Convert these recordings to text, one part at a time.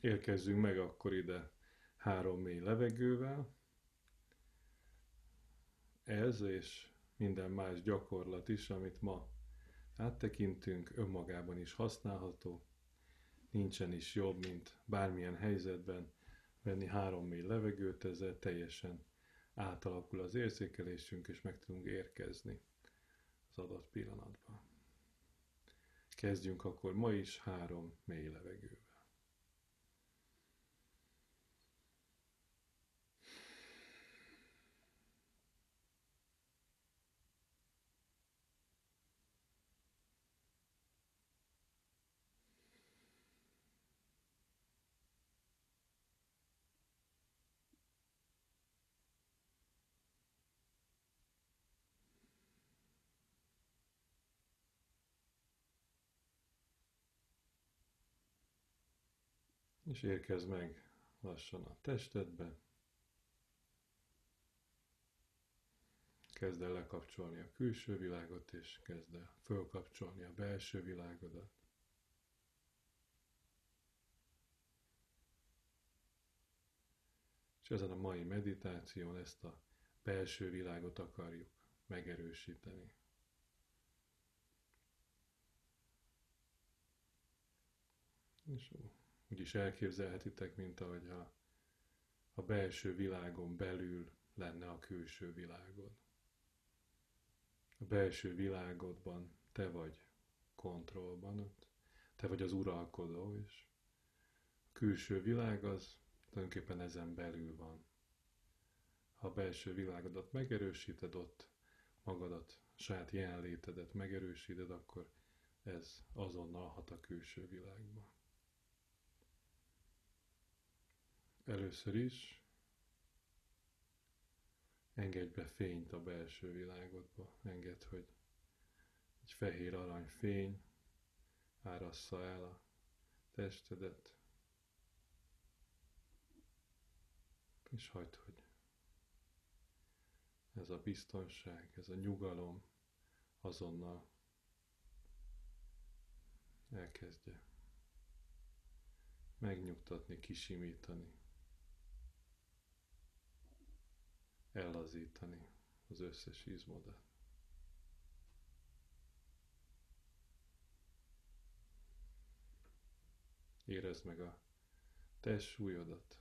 Érkezzünk meg akkor ide három mély levegővel. Ez és minden más gyakorlat is, amit ma áttekintünk, önmagában is használható. Nincsen is jobb, mint bármilyen helyzetben venni három mély levegőt, ezzel teljesen átalakul az érzékelésünk, és meg tudunk érkezni az adott pillanatban. Kezdjünk akkor ma is három mély levegővel. És érkezz meg lassan a testedbe. Kezd el lekapcsolni a külső világot, és kezd el fölkapcsolni a belső világodat. És ezen a mai meditáción ezt a belső világot akarjuk megerősíteni. És úgy elképzelhetitek, mint ahogy a, a belső világon belül lenne a külső világod. A belső világodban te vagy kontrollban, te vagy az uralkodó, és a külső világ az tulajdonképpen ezen belül van. Ha a belső világodat megerősíted, ott magadat, saját jelenlétedet megerősíted, akkor ez azonnal hat a külső világba. Először is engedj be fényt a belső világodba. Engedd, hogy egy fehér arany fény árassza el a testedet, és hagyd, hogy ez a biztonság, ez a nyugalom azonnal elkezdje megnyugtatni, kisimítani. Ellazítani az összes izmodat. Érezd meg a súlyodat,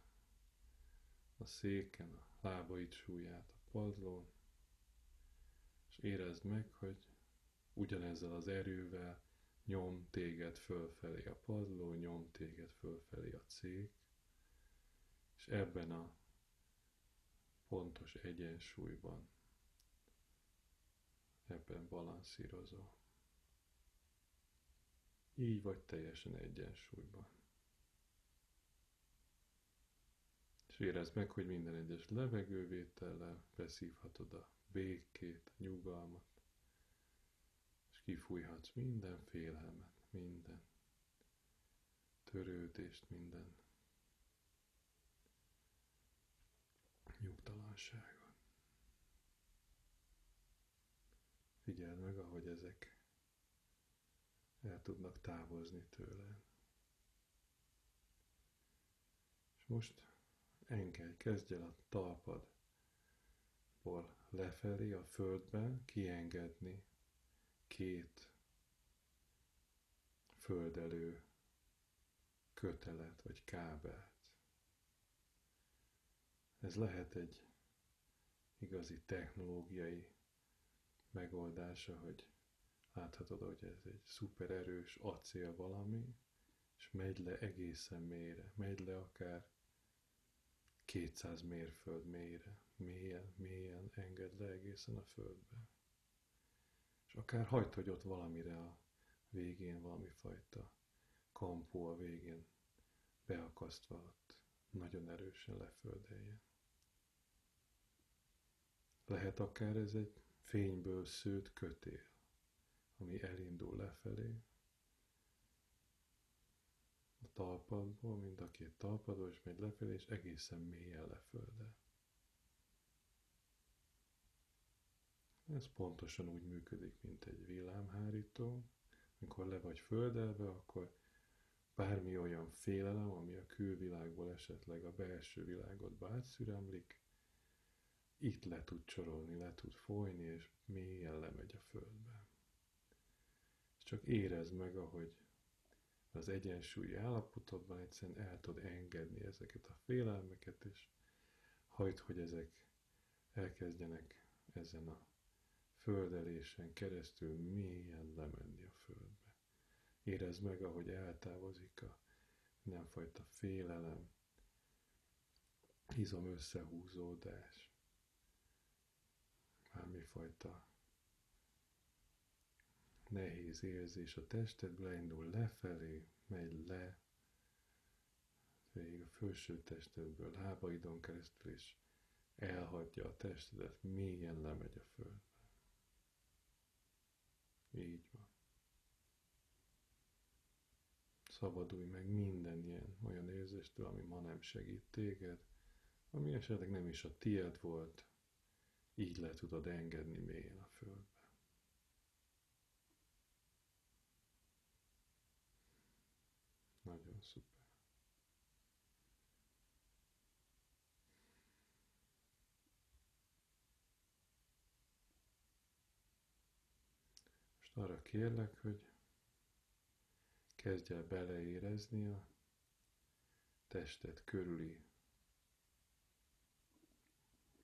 a széken, a lábaid súlyát, a padlón, és érezd meg, hogy ugyanezzel az erővel nyom téged fölfelé a padló, nyom téged fölfelé a cék, és ebben a pontos egyensúlyban ebben balanszírozó. Így vagy teljesen egyensúlyban. És érezd meg, hogy minden egyes levegővétellel beszívhatod a békét, a nyugalmat, és kifújhatsz minden félelmet, minden törődést, minden nyugtalanságon. Figyeld meg, ahogy ezek el tudnak távozni tőle. És most engedj, kezdj el a talpadból lefelé a földben kiengedni két földelő kötelet vagy kábelt. Ez lehet egy igazi technológiai megoldása, hogy láthatod, hogy ez egy szuper erős acél valami, és megy le egészen mélyre, megy le akár 200 mérföld mélyre, mélyen, mélyen enged le egészen a földbe. És akár hagyd, hogy ott valamire a végén valami fajta kampó a végén beakasztva ott nagyon erősen leföldeljen. Lehet akár ez egy fényből szőtt kötél, ami elindul lefelé, a talpadból, mind a két talpadból, és megy lefelé, és egészen mélyen lefölde. Ez pontosan úgy működik, mint egy villámhárító. Amikor le vagy földelve, akkor bármi olyan félelem, ami a külvilágból esetleg a belső világodba átszüremlik, itt le tud csorolni, le tud folyni, és mélyen lemegy a földbe. És csak érezd meg, ahogy az egyensúlyi állapotodban egyszerűen el tud engedni ezeket a félelmeket, és hagyd, hogy ezek elkezdjenek ezen a földelésen keresztül mélyen lemenni a földbe. Érezd meg, ahogy eltávozik a mindenfajta félelem, izom összehúzódás, bármifajta nehéz érzés a tested leindul lefelé, megy le, végig a felső testedből, lábaidon keresztül, és elhagyja a testedet, mélyen lemegy a földbe. Így van. Szabadulj meg minden ilyen olyan érzéstől, ami ma nem segít téged, ami esetleg nem is a tied volt, így le tudod engedni mélyen a földbe. Nagyon szuper. Most arra kérlek, hogy kezdj el beleérezni a tested körüli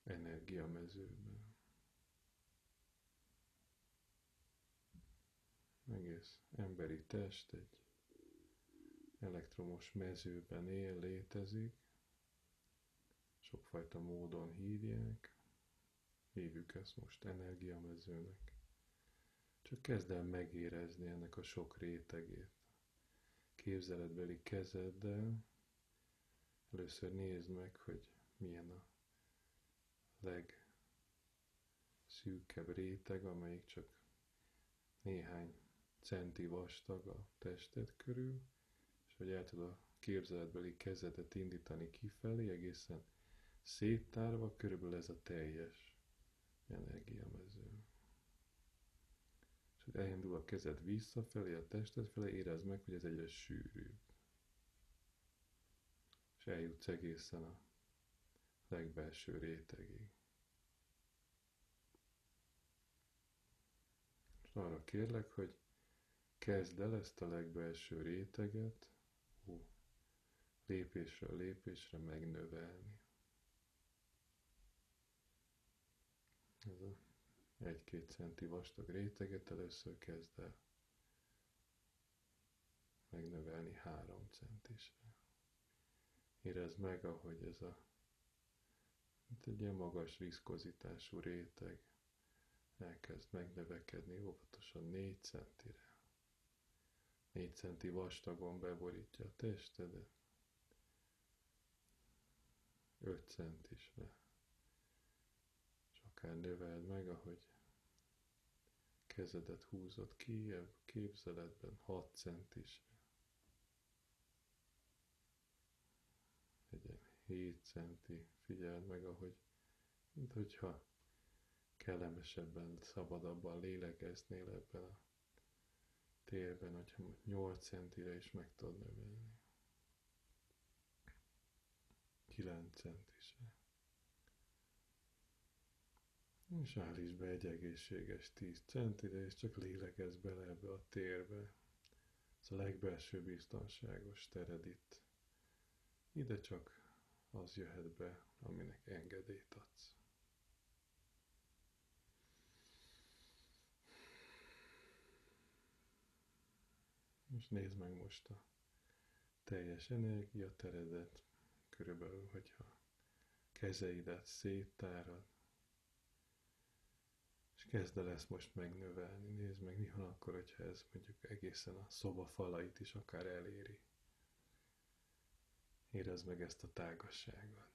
energiamezőben. Egész emberi test egy elektromos mezőben él, létezik, sokfajta módon hívják, hívjuk ezt most energiamezőnek. Csak kezd el megérezni ennek a sok rétegét. Képzeletbeli kezeddel először nézd meg, hogy milyen a legszűkebb réteg, amelyik csak néhány centi vastag a tested körül, és hogy el tudod a képzeletbeli kezedet indítani kifelé, egészen széttárva, körülbelül ez a teljes energiamező. És hogy elindul a kezed visszafelé, a tested felé, érezd meg, hogy ez egyre sűrűbb. És eljutsz egészen a legbelső rétegig. Arra kérlek, hogy kezd el ezt a legbelső réteget ó, lépésről lépésre megnövelni. Ez a egy-két centi vastag réteget először kezd el megnövelni három centisre. Érezd meg, ahogy ez a mint egy ilyen magas viszkozitású réteg elkezd megnövekedni óvatosan 4 centire. 4 centi vastagon beborítja a testedet. 5 centisre. És akár növeld meg, ahogy kezedet húzod ki a képzeletben 6 centisre. Legyen 7 centi, figyeld meg, ahogy, mint hogyha kellemesebben, szabadabban lélegeznél ebben a térben, hogyha 8 centire is meg tudod növelni. 9 centisre. És állíts be egy egészséges 10 centire, és csak lélegezz bele ebbe a térbe. Ez a legbelső biztonságos tered itt. Ide csak az jöhet be, aminek engedélyt adsz. És nézd meg most a teljes energiateredet, körülbelül, hogyha kezeidet széttárad, és kezd el ezt most megnövelni. Nézd meg, mi van akkor, hogyha ez mondjuk egészen a szoba falait is akár eléri. Érezd meg ezt a tágasságot.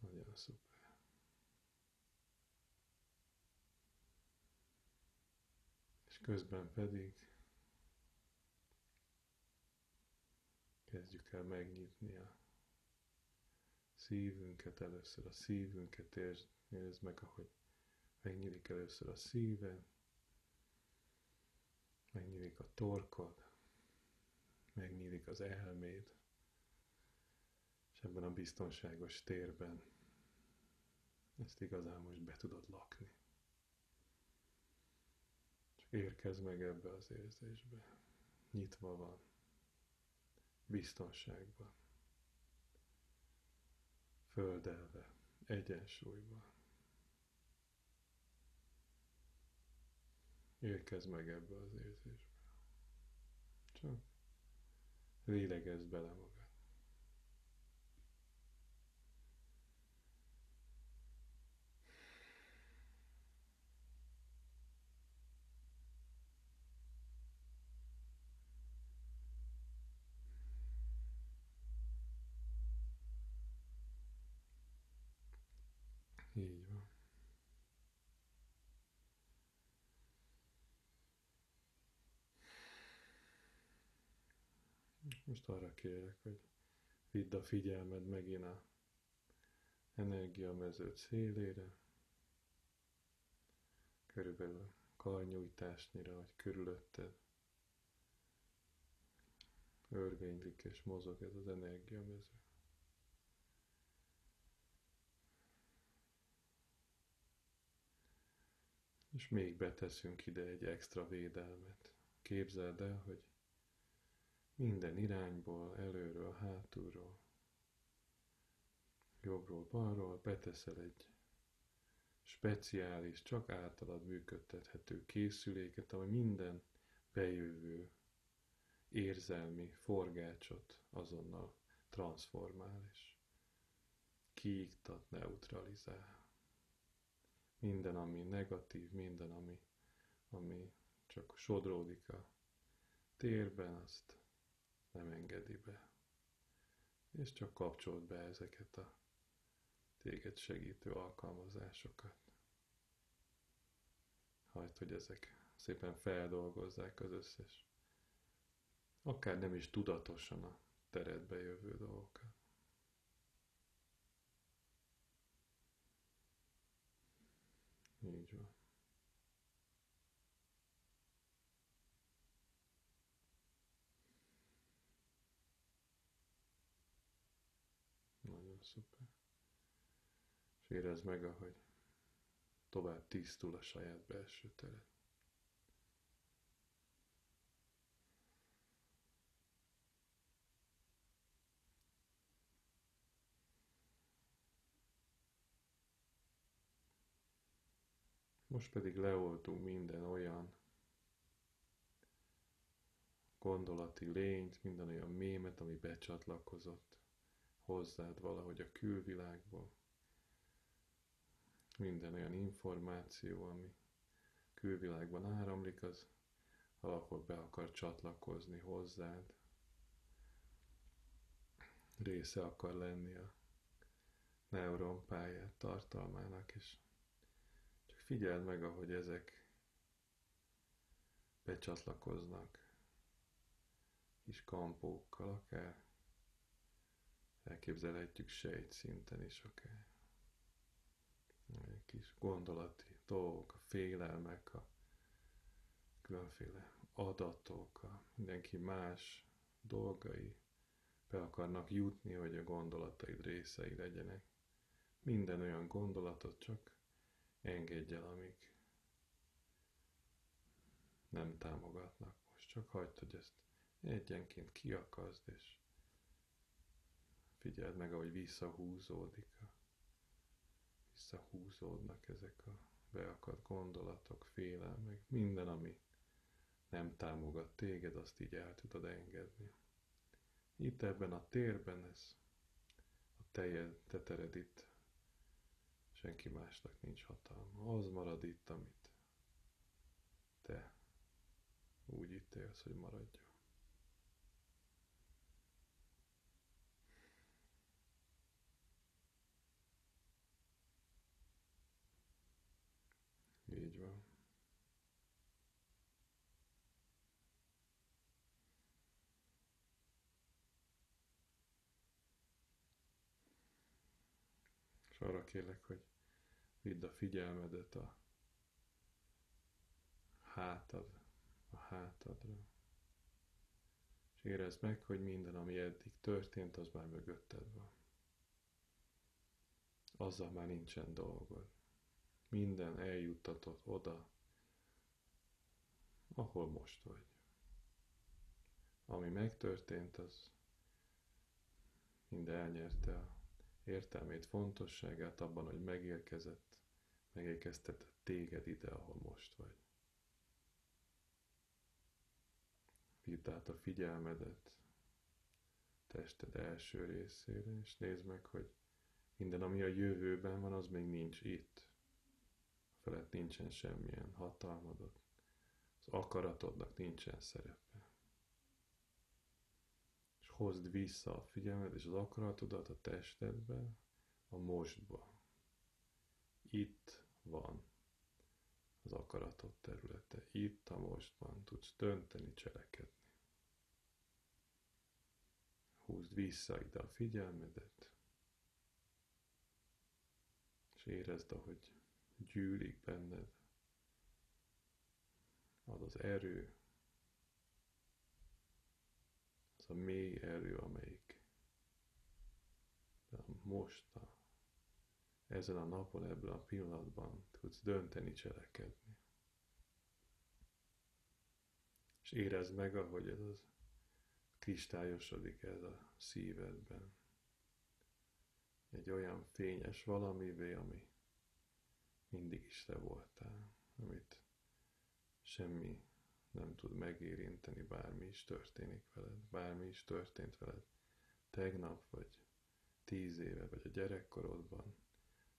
Nagyon szuper. Közben pedig kezdjük el megnyitni a szívünket, először a szívünket, és nézd meg, ahogy megnyílik először a szíven, megnyílik a torkod, megnyílik az elméd, és ebben a biztonságos térben ezt igazán most be tudod lakni. Csak érkezz meg ebbe az érzésbe. Nyitva van, biztonságban, földelve, egyensúlyban. Érkezz meg ebbe az érzésbe. Csak lélegezz bele magad. Így van. Most arra kérek, hogy vidd a figyelmed megint a energiamező szélére, körülbelül karnyújtásnyira, vagy körülötted örvénylik és mozog ez az energiamező. És még beteszünk ide egy extra védelmet. Képzeld el, hogy minden irányból, előről, hátulról, jobbról, balról beteszel egy speciális, csak általad működtethető készüléket, ami minden bejövő érzelmi forgácsot azonnal transformál és kiiktat, neutralizál. Minden, ami negatív, minden, ami, ami csak sodródik a térben, azt nem engedi be. És csak kapcsolt be ezeket a téged segítő alkalmazásokat. Hagyd, hogy ezek szépen feldolgozzák az összes, akár nem is tudatosan a teredbe jövő dolgokat. Így van. Nagyon szuper. És érezd meg, ahogy tovább tisztul a saját belső teret. Most pedig leoltunk minden olyan gondolati lényt, minden olyan mémet, ami becsatlakozott hozzád valahogy a külvilágból. Minden olyan információ, ami külvilágban áramlik, az valahol be akar csatlakozni hozzád. Része akar lenni a neuronpályát tartalmának, és figyeld meg, ahogy ezek becsatlakoznak kis kampókkal, akár elképzelhetjük sejt szinten is akár. Kis gondolati dolgok, a félelmek, a különféle adatok, a mindenki más dolgai be akarnak jutni, hogy a gondolataid részei legyenek. Minden olyan gondolatot csak engedj el, amik nem támogatnak. Most csak hagyd, hogy ezt egyenként kiakazd, és figyeld meg, ahogy visszahúzódik, a, visszahúzódnak ezek a beakadt gondolatok, félelmek, minden, ami nem támogat téged, azt így el tudod engedni. Itt ebben a térben ez a te, te tered itt Senki másnak nincs hatalma. Az marad itt, amit te úgy ítélsz, hogy maradjon. Így van. És arra kérlek, hogy vidd a figyelmedet a hátad, a hátadra. És érezd meg, hogy minden, ami eddig történt, az már mögötted van. Azzal már nincsen dolgod. Minden eljuttatott oda, ahol most vagy. Ami megtörtént, az mind elnyerte a értelmét, fontosságát abban, hogy megérkezett, megérkeztetett téged ide, ahol most vagy. Vidd át a figyelmedet tested első részére, és nézd meg, hogy minden, ami a jövőben van, az még nincs itt. Felett nincsen semmilyen hatalmadot, az akaratodnak nincsen szerepe. És hozd vissza a figyelmet és az akaratodat a testedbe, a mostba. Itt van az akaratod területe. Itt a mostban tudsz dönteni, cselekedni. Húzd vissza ide a figyelmedet, és érezd, ahogy gyűlik benned az az erő, az a mély erő, amelyik most a ezen a napon, ebben a pillanatban tudsz dönteni, cselekedni. És érezd meg, ahogy ez az kristályosodik ez a szívedben. Egy olyan fényes valamivé, ami mindig is te voltál, amit semmi nem tud megérinteni, bármi is történik veled, bármi is történt veled tegnap, vagy tíz éve, vagy a gyerekkorodban,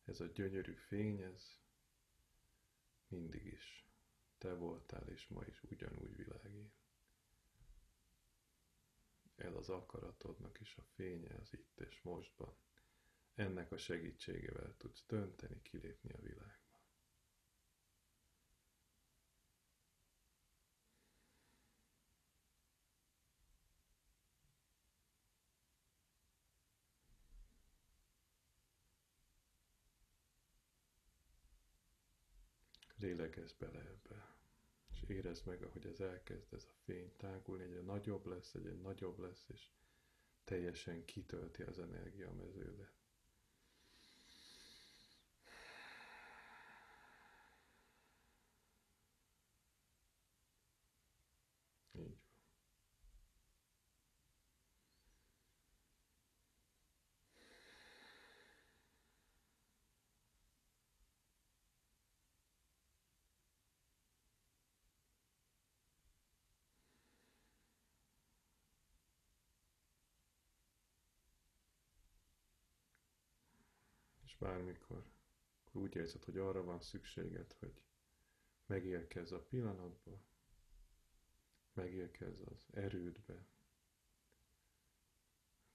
ez a gyönyörű fény, ez mindig is te voltál, és ma is ugyanúgy világít. Ez az akaratodnak is a fénye az itt és mostban. Ennek a segítségével tudsz dönteni, kilépni a világ. Lélegezz bele ebbe, és érezd meg, ahogy ez elkezd, ez a fény tágulni, egyre nagyobb lesz, egyre nagyobb lesz, és teljesen kitölti az energiameződet. Így és bármikor akkor úgy érzed, hogy arra van szükséged, hogy megérkezz a pillanatba, megérkezz az erődbe,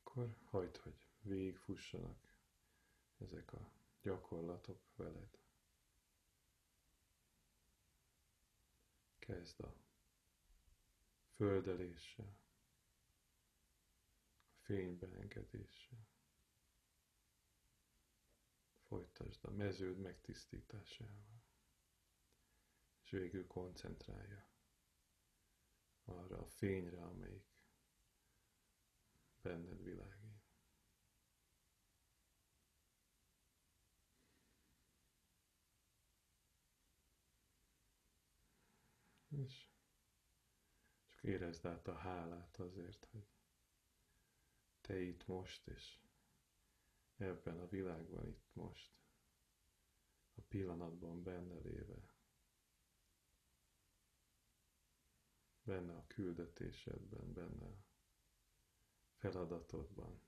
akkor hagyd, hogy végigfussanak ezek a gyakorlatok veled. Kezd a földeléssel, a fénybeengedéssel. Folytasd a meződ megtisztításával. És végül koncentrálja arra a fényre, amelyik benned világít. És csak érezd át a hálát azért, hogy te itt most, és ebben a világban itt most, a pillanatban benne léve, benne a küldetésedben, benne a feladatodban.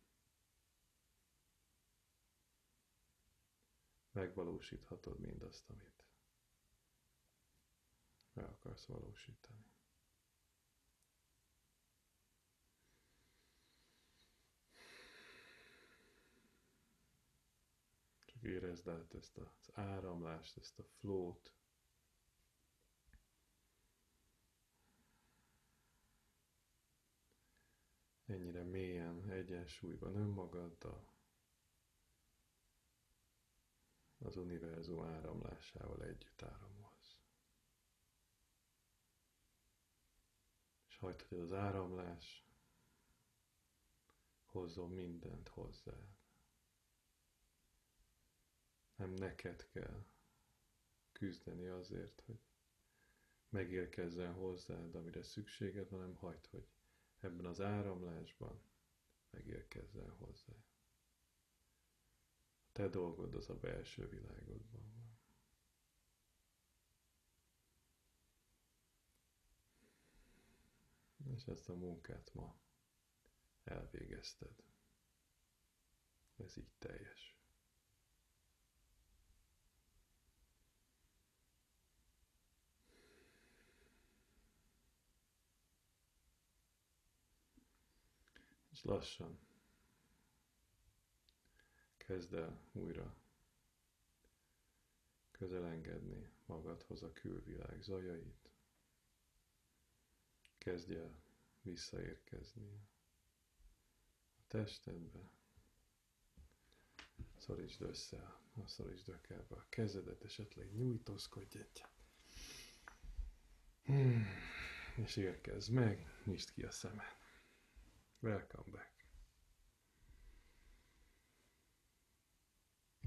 Megvalósíthatod mindazt, amit meg akarsz valósítani. Érezd át ezt az áramlást, ezt a flót. Ennyire mélyen egyensúlyban önmagaddal, az univerzum áramlásával együtt áramolsz. hagyd, hogy az áramlás hozzon mindent hozzá. Nem neked kell küzdeni azért, hogy megérkezzen hozzád, amire szükséged van, hanem hagyd, hogy ebben az áramlásban megérkezzen hozzá. Te dolgod az a belső világodban van. És ezt a munkát ma elvégezted. Ez így teljes. És lassan kezd el újra közelengedni magadhoz a külvilág zajait. Kezdj el visszaérkezni a testedbe. Szorítsd össze, a szorítsd ökelbe a kezedet, esetleg nyújtózkodj egyet. Hmm. És érkezz meg, nyisd ki a szemed. when I come back.